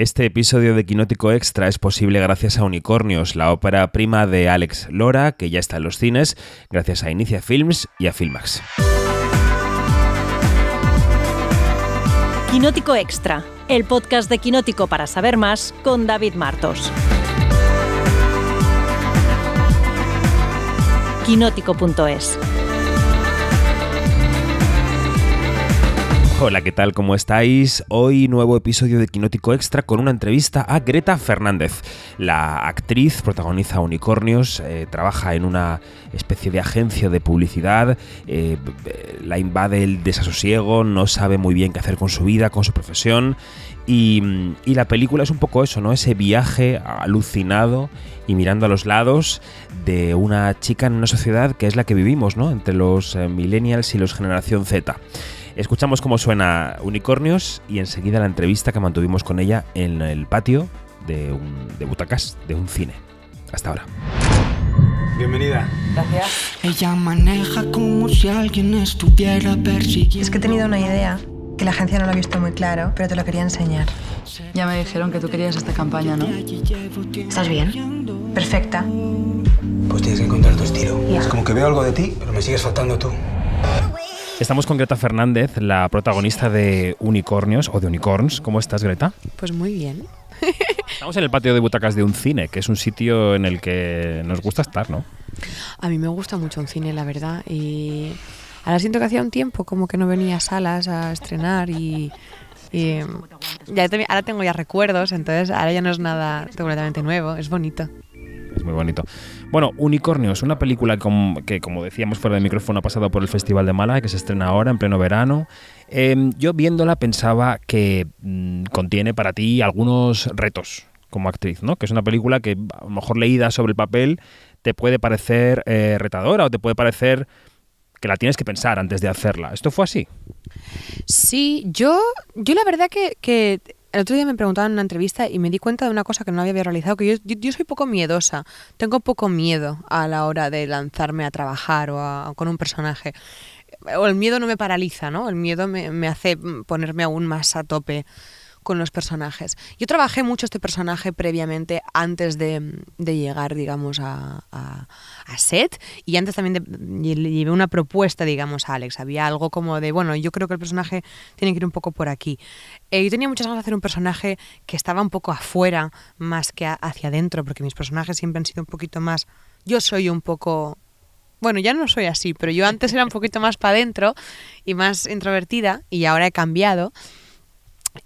Este episodio de Quinótico Extra es posible gracias a Unicornios, la ópera prima de Alex Lora, que ya está en los cines, gracias a Inicia Films y a Filmax. Quinótico Extra, el podcast de Quinótico para saber más con David Martos. Quinótico.es Hola, ¿qué tal? ¿Cómo estáis? Hoy nuevo episodio de Quinótico Extra con una entrevista a Greta Fernández. La actriz protagoniza Unicornios, eh, trabaja en una especie de agencia de publicidad, eh, la invade el desasosiego, no sabe muy bien qué hacer con su vida, con su profesión. Y, y, la película es un poco eso, ¿no? Ese viaje alucinado y mirando a los lados de una chica en una sociedad que es la que vivimos, ¿no? Entre los eh, millennials y los generación Z. Escuchamos cómo suena Unicornios y enseguida la entrevista que mantuvimos con ella en el patio de, un, de butacas de un cine. Hasta ahora. Bienvenida. Gracias. Ella maneja como si alguien estuviera persiguiendo. Es que he tenido una idea que la agencia no lo ha visto muy claro, pero te lo quería enseñar. Ya me dijeron que tú querías esta campaña, ¿no? ¿Estás bien? Perfecta. Pues tienes que encontrar tu estilo. Es como que veo algo de ti, pero me sigues faltando tú. Estamos con Greta Fernández, la protagonista de Unicornios o de Unicorns. ¿Cómo estás, Greta? Pues muy bien. Estamos en el patio de butacas de un cine, que es un sitio en el que nos gusta estar, ¿no? A mí me gusta mucho un cine, la verdad. Y ahora siento que hacía un tiempo como que no venía a salas a estrenar y, y ya te- ahora tengo ya recuerdos, entonces ahora ya no es nada completamente nuevo, es bonito. Es muy bonito. Bueno, Unicornios, una película que, como decíamos fuera de micrófono, ha pasado por el Festival de Málaga, que se estrena ahora, en pleno verano. Eh, yo viéndola pensaba que mm, contiene para ti algunos retos como actriz, ¿no? Que es una película que a lo mejor leída sobre el papel te puede parecer eh, retadora o te puede parecer que la tienes que pensar antes de hacerla. ¿Esto fue así? Sí, yo, yo la verdad que el otro día me preguntaban en una entrevista y me di cuenta de una cosa que no había realizado, que yo, yo, soy poco miedosa, tengo poco miedo a la hora de lanzarme a trabajar o, a- con un personaje. O el miedo no me paraliza, ¿no? El miedo me, me hace ponerme aún más a tope con los personajes. Yo trabajé mucho este personaje previamente antes de, llegar, digamos, a, set y antes también de, le llevé una propuesta, digamos, a Alex. Había algo como de, bueno, yo creo que el personaje tiene que ir un poco por aquí. Eh, yo tenía muchas ganas de hacer un personaje que estaba un poco afuera más que hacia adentro, porque mis personajes siempre han sido un poquito más... Yo soy un poco bueno, ya no soy así, pero yo antes era un poquito más para adentro y más introvertida y ahora he cambiado.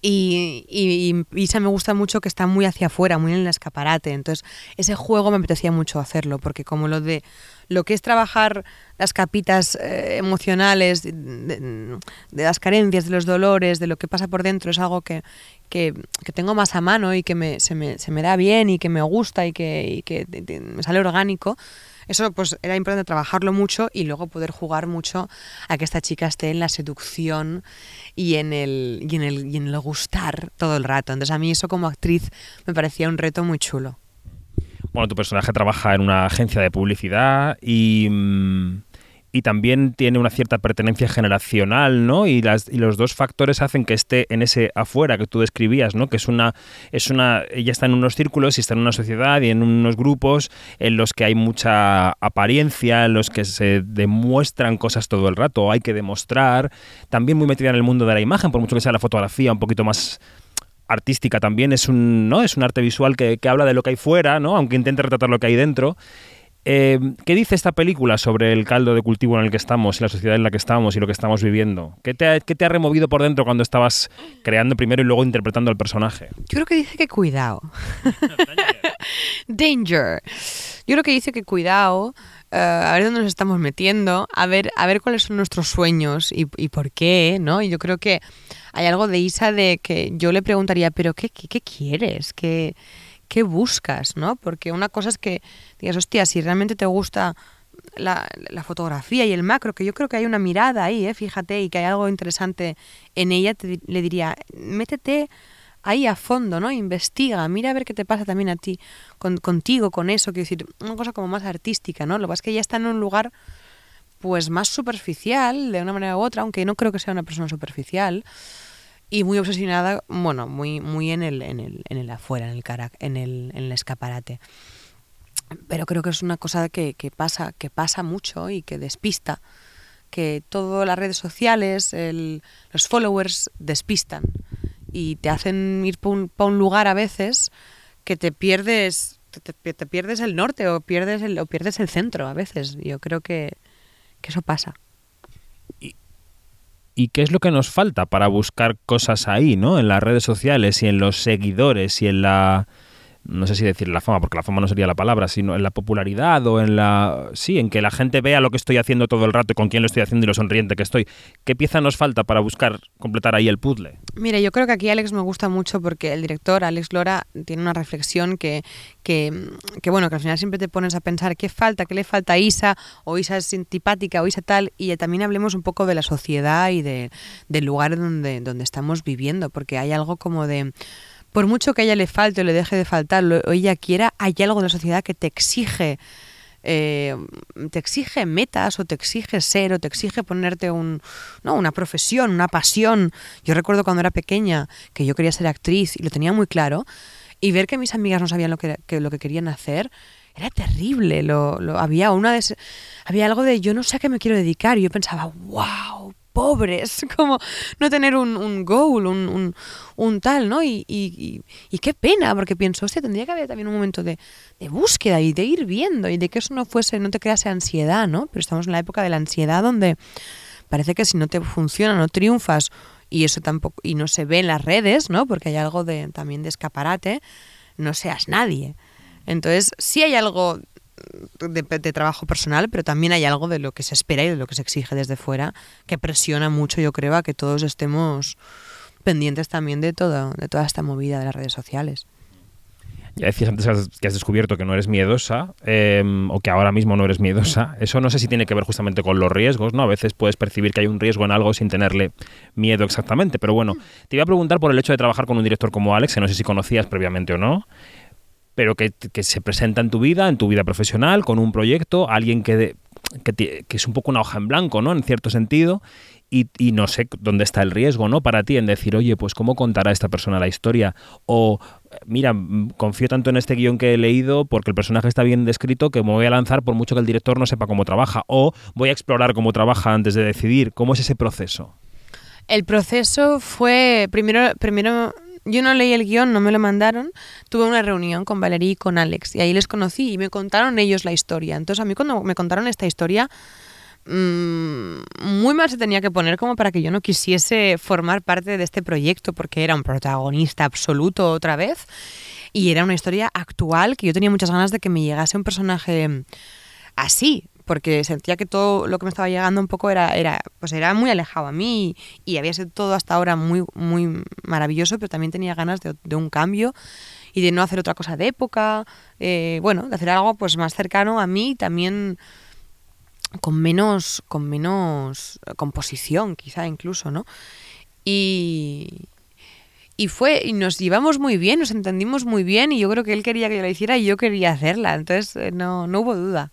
Y, y, y Isa me gusta mucho que está muy hacia afuera, muy en el escaparate. Entonces, ese juego me apetecía mucho hacerlo, porque como lo de lo que es trabajar las capitas eh, emocionales, de, de- de las carencias, de los dolores, de lo que pasa por dentro, es algo que, que, que tengo más a mano y que me, se, me, se me da bien y que me gusta y que, y que te- me sale orgánico. Eso pues era importante trabajarlo mucho y luego poder jugar mucho a que esta chica esté en la seducción y en el, y en el, y en el gustar todo el rato. Entonces a mí eso como actriz me parecía un reto muy chulo. Bueno, tu personaje trabaja en una agencia de publicidad y, mm, y también tiene una cierta pertenencia generacional, ¿no? Y, las, y los dos factores hacen que esté en ese afuera que tú describías, ¿no? Que es una, es una, ella está en unos círculos y está en una sociedad y en unos grupos en los que hay mucha apariencia, en los que se demuestran cosas todo el rato, hay que demostrar, también muy metida en el mundo de la imagen, por mucho que sea la fotografía un poquito más artística también es un no es un arte visual que, que habla de lo que hay fuera no aunque intente retratar lo que hay dentro Eh, ¿Qué dice esta película sobre el caldo de cultivo en el que estamos, y la sociedad en la que estamos y lo que estamos viviendo? ¿Qué te ha, removido por dentro cuando estabas creando primero y luego interpretando al personaje? Yo creo que dice que cuidado. Danger. Yo creo que dice que cuidado, eh, a ver dónde nos estamos metiendo, a ver, a ver cuáles son nuestros sueños y, y por qué, ¿no? Y yo creo que hay algo de Isa de que yo le preguntaría, pero ¿qué, qué, qué quieres? ¿Qué, ¿Qué buscas? ¿no? Porque una cosa es que digas, hostia, si realmente te gusta la, fotografía y el macro, que yo creo que hay una mirada ahí, ¿eh? fíjate, y que hay algo interesante en ella, te le diría, métete ahí a fondo, ¿no? Investiga, mira a ver qué te pasa también a ti, con, contigo, con eso, quiero decir, una cosa como más artística, ¿no? Lo que pasa es que ella está en un lugar pues más superficial, de una manera u otra, aunque no creo que sea una persona superficial. Y muy obsesionada, bueno, muy, muy en el, en el, en el afuera, en el, cara, en el, en el escaparate. Pero creo que es una cosa que, que pasa, que pasa mucho y que despista, que todas las redes sociales, el, los followers despistan y te hacen ir para un, pa un lugar a veces que te pierdes te, te- pierdes el norte o pierdes el, o pierdes el centro a veces. Yo creo que, que eso pasa. ¿Y qué es lo que nos falta para buscar cosas ahí, ¿no? En las redes sociales y en los seguidores y en la no sé si decir la fama, porque la fama no sería la palabra, sino en la popularidad o en la sí, en que la gente vea lo que estoy haciendo todo el rato y con quién lo estoy haciendo y lo sonriente que estoy. ¿Qué pieza nos falta para buscar completar ahí el puzzle? Mira, yo creo que aquí Alex me gusta mucho porque el director, Alex Lora, tiene una reflexión que, que, bueno, que al final siempre te pones a pensar qué falta, qué le falta a Isa, o Isa es antipática, o Isa tal, y también hablemos un poco de la sociedad y de, del lugar donde, donde estamos viviendo, porque hay algo como de por mucho que a ella le falte o le deje de faltar o ella quiera, hay algo en la sociedad que te exige eh, te exige metas o te exige ser o te exige ponerte un, no, una profesión, una pasión. Yo recuerdo cuando era pequeña que yo quería ser actriz y lo tenía muy claro y ver que mis amigas no sabían lo que, lo que querían hacer era terrible. Lo, lo, había, una de, había algo de yo no sé a qué me quiero dedicar y yo pensaba, wow, pobres, como no tener un, goal, un, un, tal, ¿no? Y, y, y, qué pena, porque pienso, hostia, tendría que haber también un momento de, de, búsqueda y de ir viendo y de que eso no fuese, no te crease ansiedad, ¿no? Pero estamos en la época de la ansiedad donde parece que si no te funciona, no triunfas y eso tampoco, y no se ve en las redes, ¿no? Porque hay algo de, también de escaparate, no seas nadie. Entonces, sí hay algo de, trabajo personal, pero también hay algo de lo que se espera y de lo que se exige desde fuera que presiona mucho, yo creo, a que todos estemos pendientes también de, todo, de toda esta movida de las redes sociales. Ya decías antes que has descubierto que no eres miedosa eh, o que ahora mismo no eres miedosa. Eso no sé si tiene que ver justamente con los riesgos, ¿no? A veces puedes percibir que hay un riesgo en algo sin tenerle miedo exactamente. Pero bueno, te iba a preguntar por el hecho de trabajar con un director como Alex, que no sé si conocías previamente o no, pero que, que se presenta en tu vida, en tu vida profesional, con un proyecto, alguien que, de, que, es un poco una hoja en blanco, ¿no? En cierto sentido. Y, y, no sé dónde está el riesgo, ¿no? Para ti en decir, oye, pues cómo contará esta persona la historia. O, mira, confío tanto en este guion que he leído porque el personaje está bien descrito que me voy a lanzar por mucho que el director no sepa cómo trabaja. O voy a explorar cómo trabaja antes de decidir. ¿Cómo es ese proceso? El proceso fue, primero, primero yo no leí el guion, no me lo mandaron. Tuve una reunión con Valerie y con Alex y ahí les conocí y me contaron ellos la historia. Entonces a mí cuando me contaron esta historia, mmm, muy mal se tenía que poner como para que yo no quisiese formar parte de este proyecto porque era un protagonista absoluto otra vez y era una historia actual que yo tenía muchas ganas de que me llegase un personaje así, porque sentía que todo lo que me estaba llegando un poco era, era, pues era muy alejado a mí y, había sido todo hasta ahora muy, muy maravilloso, pero también tenía ganas de, un cambio y de no hacer otra cosa de época, eh, bueno, de hacer algo pues más cercano a mí también con menos, con menos composición quizá incluso, ¿no? Y, y fue y nos llevamos muy bien, nos entendimos muy bien y yo creo que él quería que yo la hiciera y yo quería hacerla, entonces eh, no, no hubo duda.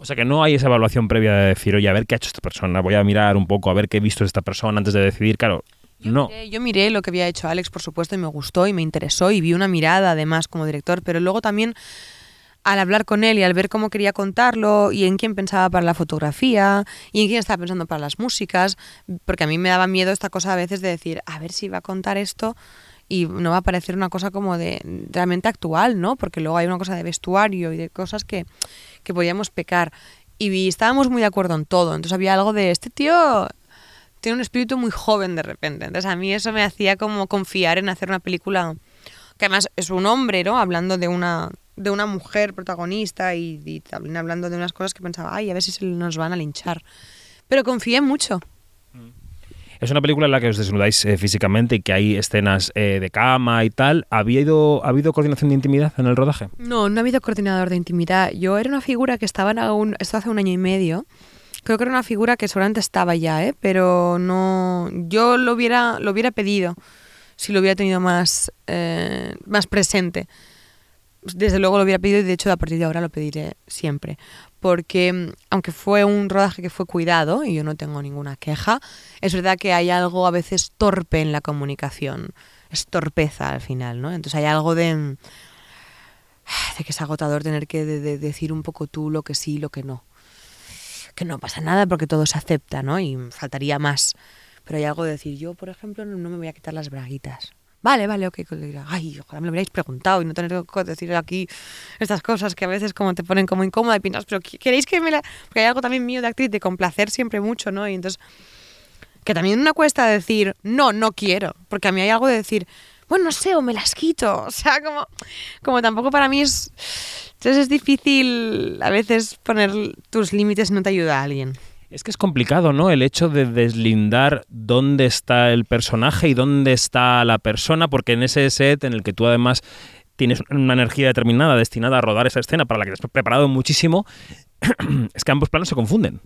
O sea que no hay esa evaluación previa de decir, oye, a ver qué ha hecho esta persona, voy a mirar un poco, a ver qué he visto de esta persona antes de decidir. Claro, yo no. Miré, yo miré lo que había hecho Alex, por supuesto, y me gustó y me interesó y vi una mirada además como director, pero luego también al hablar con él y al ver cómo quería contarlo y en quién pensaba para la fotografía y en quién estaba pensando para las músicas, porque a mí me daba miedo esta cosa a veces de decir, a ver si va a contar esto y no va a parecer una cosa como de realmente actual, ¿no? Porque luego hay una cosa de vestuario y de cosas que, que podíamos pecar. Y estábamos muy de acuerdo en todo. Entonces había algo de este tío tiene un espíritu muy joven de repente. Entonces a mí eso me hacía como confiar en hacer una película que además es un hombre, ¿no? Hablando de una de una mujer protagonista y, y también hablando de unas cosas que pensaba, ay, a ver si se nos van a linchar. Pero confié mucho. Es una película en la que os desnudáis eh, físicamente y que hay escenas eh, de cama y tal. ¿Había ido, ¿Ha habido coordinación de intimidad en el rodaje? No, no ha habido coordinador de intimidad. Yo era una figura que estaba aún, esto hace un año y medio. Creo que era una figura que seguramente estaba ya, ¿eh? pero no. Yo lo hubiera, lo hubiera pedido si lo hubiera tenido más, eh, más presente. desde luego lo hubiera pedido y de hecho a partir de ahora lo pediré siempre. Porque mm, aunque fue un rodaje que fue cuidado y yo no tengo ninguna queja, es verdad que hay algo a veces torpe en la comunicación. Es torpeza al final, ¿no? Entonces hay algo de, mm, de que es agotador tener que de- de decir un poco tú lo que sí y lo que no. Que no pasa nada porque todo se acepta, ¿no? Y faltaría más. Pero hay algo de decir, yo, por ejemplo, no me voy a quitar las braguitas. Vale, vale, ok. Ay, ojalá me lo hubierais preguntado y no tener que decir aquí estas cosas que a veces como te ponen como incómoda y piensas, pero ¿qu- ¿queréis que me la...? Porque hay algo también mío de actriz, de complacer siempre mucho, ¿no? Y entonces, que también una cuesta decir, no, no quiero. Porque a mí hay algo de decir, bueno, no sé, o me las quito. O sea, como, como tampoco para mí es... Entonces es difícil a veces poner tus límites no te ayuda a alguien. Es que es complicado, ¿no? El hecho de deslindar dónde está el personaje y dónde está la persona, porque en ese set en el que tú además tienes una energía determinada destinada a rodar esa escena para la que te has preparado muchísimo, es que ambos planos se confunden.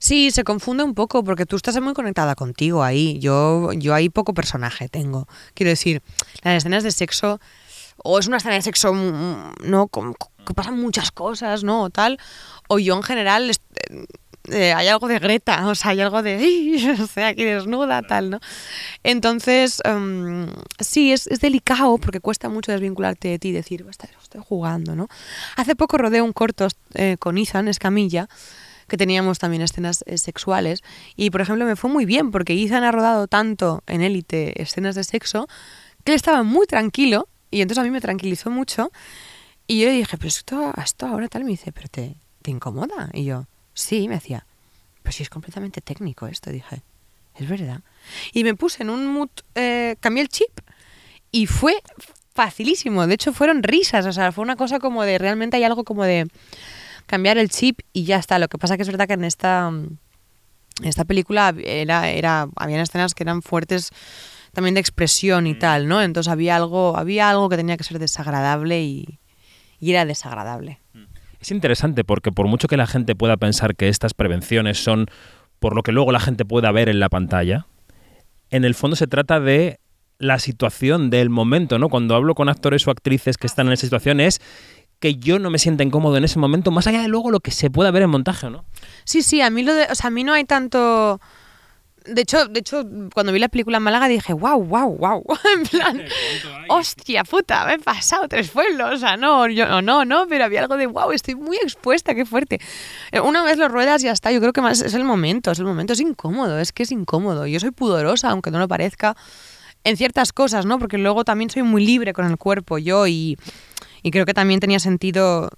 Sí, se confunde un poco porque tú estás muy conectada contigo ahí. Yo, yo ahí poco personaje tengo. Quiero decir, las escenas de sexo, o es una escena de sexo, mm, ¿no? Con- que pasan muchas cosas, ¿no? O tal. O yo en general eh, hay algo de Greta, o sea, hay algo de, "Ay, o sea, aquí desnuda, tal, ¿no? Entonces, em, sí, es, es delicado porque cuesta mucho desvincularte de ti y decir, "Basta, estoy jugando, ¿no? Hace poco rodé un corto eh, con Ethan Escamilla, que teníamos también escenas eh, sexuales, y por ejemplo me fue muy bien porque Ethan ha rodado tanto en Élite escenas de sexo que él estaba muy tranquilo, y entonces a mí me tranquilizó mucho, y yo le dije, pero esto, esto ahora tal, me dice, pero te, te incomoda, y yo, sí, me decía, pues sí es completamente técnico esto, dije, es verdad. Y me puse en un mood, eh, cambié el chip y fue facilísimo. De hecho, fueron risas. O sea, fue una cosa como de realmente hay algo como de cambiar el chip y ya está. Lo que pasa que es verdad que en esta, en esta película era, era, habían escenas que eran fuertes también de expresión y tal, ¿no? Entonces había algo, había algo que tenía que ser desagradable y, y era desagradable. Es interesante porque por mucho que la gente pueda pensar que estas prevenciones son por lo que luego la gente pueda ver en la pantalla, en el fondo se trata de la situación del momento, ¿no? Cuando hablo con actores o actrices que están en esa situación es que yo no me sienta incómodo en ese momento, más allá de luego lo que se pueda ver en montaje, ¿no? Sí, sí, a mí lo de, o sea, a mí no hay tanto de hecho, de hecho, cuando vi la película en Málaga dije, wow, wow, wow. en plan, hostia puta, me he pasado tres pueblos. O sea, no, yo no, no, pero había algo de, wow, estoy muy expuesta, qué fuerte. Eh, Una vez lo ruedas y ya está. Yo creo que más es el momento, es el momento, es incómodo, es que es incómodo. Yo soy pudorosa, aunque no lo parezca, en ciertas cosas, ¿no? Porque luego también soy muy libre con el cuerpo, yo, y, y creo que también tenía sentido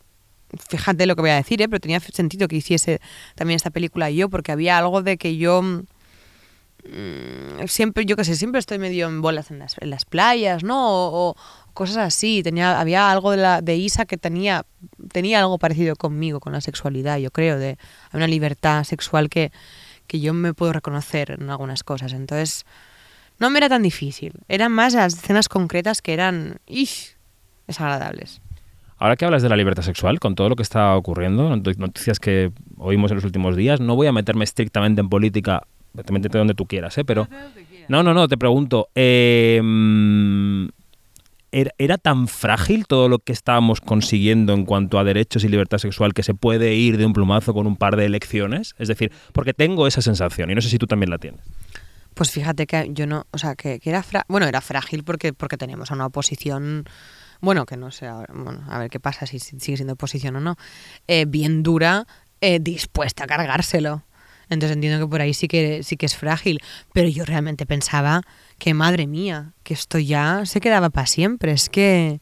fíjate lo que voy a decir, ¿eh? pero tenía sentido que hiciese también esta película yo, porque había algo de que yo mm, siempre, yo qué sé, siempre estoy medio en bolas en las, en las playas, ¿no? O, o cosas así. Tenía, había algo de, la, de Isa que tenía, tenía algo parecido conmigo, con la sexualidad, yo creo, de una libertad sexual que, que yo me puedo reconocer en algunas cosas. Entonces, no me era tan difícil. Eran más las escenas concretas que eran ¡ish! desagradables. Ahora que hablas de la libertad sexual, con todo lo que está ocurriendo, not- noticias que oímos en los últimos días, no voy a meterme estrictamente en política, métete donde tú quieras, ¿eh? pero... No, no, no, te pregunto, eh, mm, ¿era, era tan frágil todo lo que estábamos consiguiendo en cuanto a derechos y libertad sexual que se puede ir de un plumazo con un par de elecciones? Es decir, porque tengo esa sensación y no sé si tú también la tienes. Pues fíjate que yo no, o sea, que, que era fra- bueno, era frágil porque porque tenemos a una oposición, bueno, que no sé, ahora- bueno, a ver qué pasa si, si sigue siendo oposición o no, eh, bien dura, eh, dispuesta a cargárselo. Entonces entiendo que por ahí sí que sí que es frágil, pero yo realmente pensaba que madre mía, que esto ya se quedaba para siempre, es que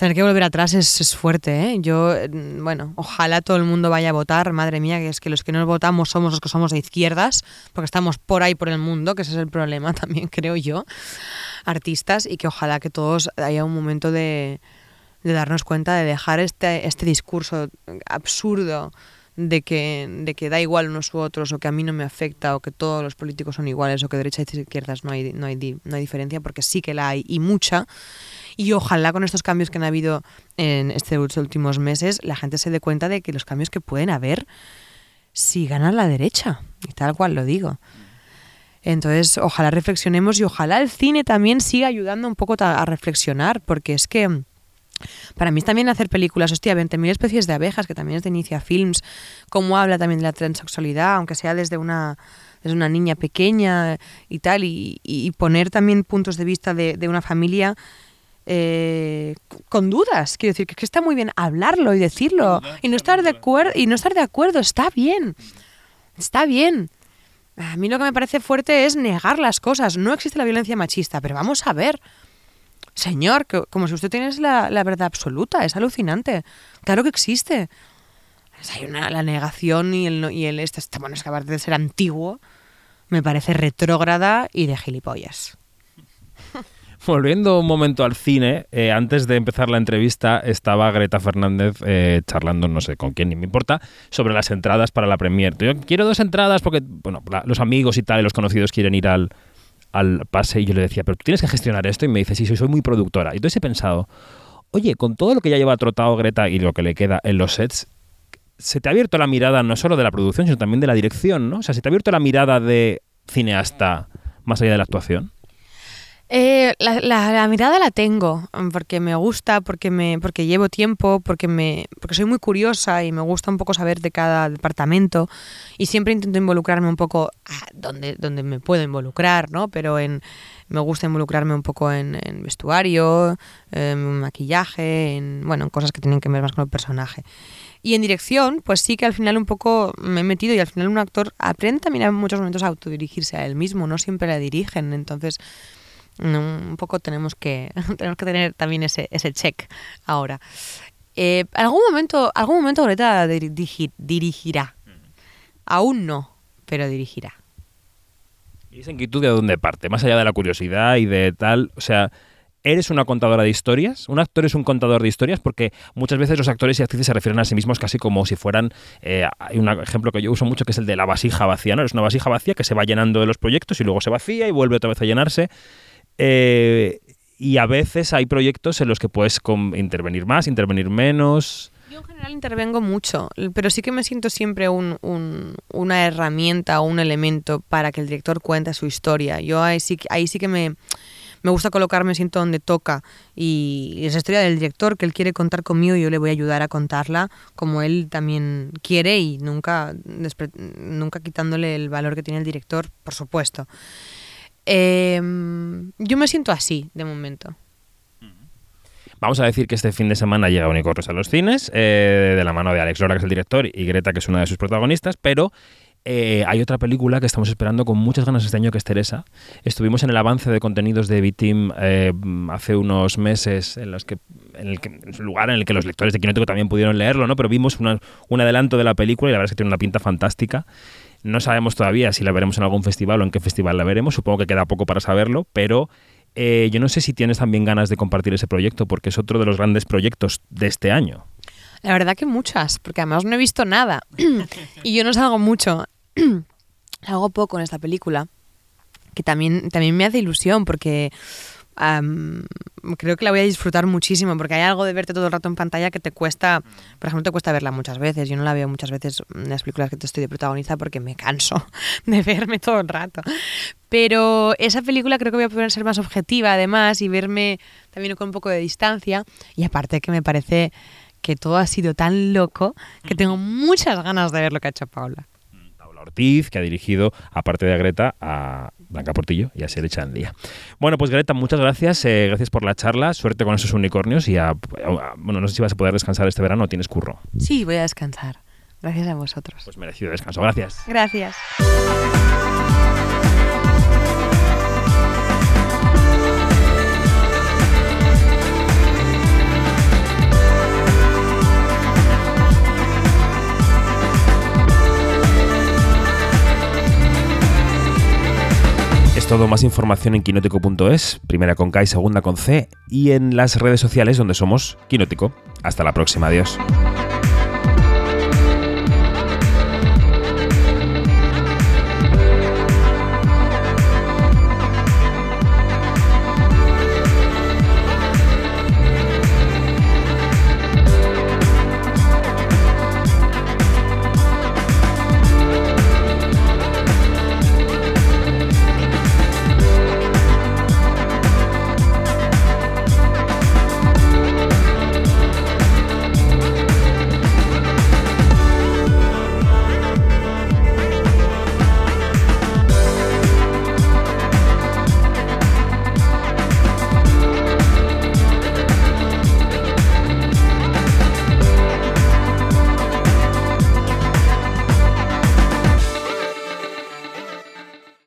Tener que volver atrás es, es fuerte, ¿eh? Yo, eh, bueno, ojalá todo el mundo vaya a votar. Madre mía, que es que los que no votamos somos los que somos de izquierdas, porque estamos por ahí por el mundo, que ese es el problema también, creo yo, artistas, y que ojalá que todos haya un momento de, de darnos cuenta de dejar este, este discurso absurdo de que, de que da igual unos u otros, o que a mí no me afecta, o que todos los políticos son iguales, o que derechas y izquierdas no hay, no hay, no hay diferencia, porque sí que la hay, y mucha. Y ojalá con estos cambios que han habido en estos últimos meses, la gente se dé cuenta de que los cambios que pueden haber si gana la derecha, y tal cual lo digo. Entonces, ojalá reflexionemos y ojalá el cine también siga ayudando un poco a reflexionar, porque es que Para mí también hacer películas, hostia, 20.000 especies de abejas, que también es de Inicia Films, cómo habla también de la transexualidad, aunque sea desde una, desde una niña pequeña y tal, y, y poner también puntos de vista de, de una familia eh, con dudas. Quiero decir que, que está muy bien hablarlo y decirlo, y no estar de acuerdo, y no estar de acuerdo, está bien, está bien. A mí lo que me parece fuerte es negar las cosas. No existe la violencia machista, pero vamos a ver. Señor, como si usted tiene la, la verdad absoluta, es alucinante. Claro que existe. Hay una, la negación y el, y el este, este- bueno, es que de ser antiguo, me parece retrógrada y de gilipollas. Volviendo un momento al cine, eh, antes de empezar la entrevista estaba Greta Fernández eh, charlando, no sé con quién, ni me importa, sobre las entradas para la premier. Yo quiero dos entradas porque, bueno, los amigos y tal, y los conocidos quieren ir al, al pase y yo le decía, pero tú tienes que gestionar esto y me dice, sí, soy, soy muy productora. Y entonces he pensado, oye, con todo lo que ya lleva trotado Greta y lo que le queda en los sets, se te ha abierto la mirada no solo de la producción, sino también de la dirección, ¿no? O sea, se te ha abierto la mirada de cineasta más allá de la actuación. Eh, la, la- la mirada la tengo mm, porque me gusta, porque me, porque llevo tiempo, porque me, porque soy muy curiosa y me gusta un poco saber de cada departamento y siempre intento involucrarme un poco ah, donde, donde me puedo involucrar, ¿no? Pero en, me gusta involucrarme un poco en, en vestuario, en maquillaje, en bueno, en cosas que tienen que ver más con el personaje. Y en dirección, pues sí que al final un poco me he metido y al final un actor aprende también en muchos momentos a autodirigirse a él mismo, no siempre la dirigen, entonces un poco tenemos que tenemos que tener también ese, ese check ahora. Eh, algún momento, algún momento Greta dirigi- dirigirá. Aún no, pero dirigirá. ¿Y esa inquietud de dónde parte? Más allá de la curiosidad y de tal, o sea, ¿eres una contadora de historias? ¿Un actor es un contador de historias? Porque muchas veces los actores y actrices se refieren a sí mismos casi como si fueran... eh, hay un ejemplo que yo uso mucho que es el de la vasija vacía, ¿no? Es una vasija vacía que se va llenando de los proyectos y luego se vacía y vuelve otra vez a llenarse. Eh, y a veces hay proyectos en los que puedes intervenir más, intervenir menos... Yo en general intervengo mucho, pero sí que me siento siempre un- un- una herramienta o un elemento para que el director cuente su historia. Yo ahí sí, ahí sí que me, me gusta colocarme, siento donde toca. Y es la historia del director que él quiere contar conmigo yo le voy a ayudar a contarla como él también quiere y nunca, nunca quitándole el valor que tiene el director, por supuesto. Em, yo me siento así de momento. Vamos a decir que este fin de semana llega Unicornios a los cines, eh, de la mano de Alex Lora, que es el director, y Greta, que es una de sus protagonistas, pero eh, hay otra película que estamos esperando con muchas ganas este año, que es Teresa. Estuvimos en el avance de contenidos de B-Team eh, hace unos meses, en los que en el que, lugar en el que los lectores de Kinótico también pudieron leerlo, ¿no? Pero vimos un adelanto de la película y la verdad es que tiene una pinta fantástica. No sabemos todavía si la veremos en algún festival o en qué festival la veremos. Supongo que queda poco para saberlo, pero eh, yo no sé si tienes también ganas de compartir ese proyecto, porque es otro de los grandes proyectos de este año. La verdad que muchas, porque además no he visto nada. y yo no salgo mucho. salgo poco en esta película, que también, también me hace ilusión, porque am, creo que la voy a disfrutar muchísimo, porque hay algo de verte todo el rato en pantalla que te cuesta, por ejemplo, te cuesta verla muchas veces. Yo no la veo muchas veces en las películas que te estoy de protagonista porque me canso de verme todo el rato. Pero esa película creo que voy a poder ser más objetiva además y verme también con un poco de distancia. Y aparte que me parece que todo ha sido tan loco que tengo muchas ganas de ver lo que ha hecho Paula. Ortiz, que ha dirigido, aparte de a Greta, a Blanca Portillo y a Sere Chandía. Bueno, pues Greta, muchas gracias. eh, gracias por la charla. Suerte con esos unicornios y a- a- bueno, no sé si vas a poder descansar este verano o tienes curro. Sí, voy a descansar. Gracias a vosotros. Pues merecido descanso. Gracias. Gracias. Todo más información en quinótico.es, primera con K y segunda con C, y en las redes sociales donde somos Quinótico. Hasta la próxima, adiós.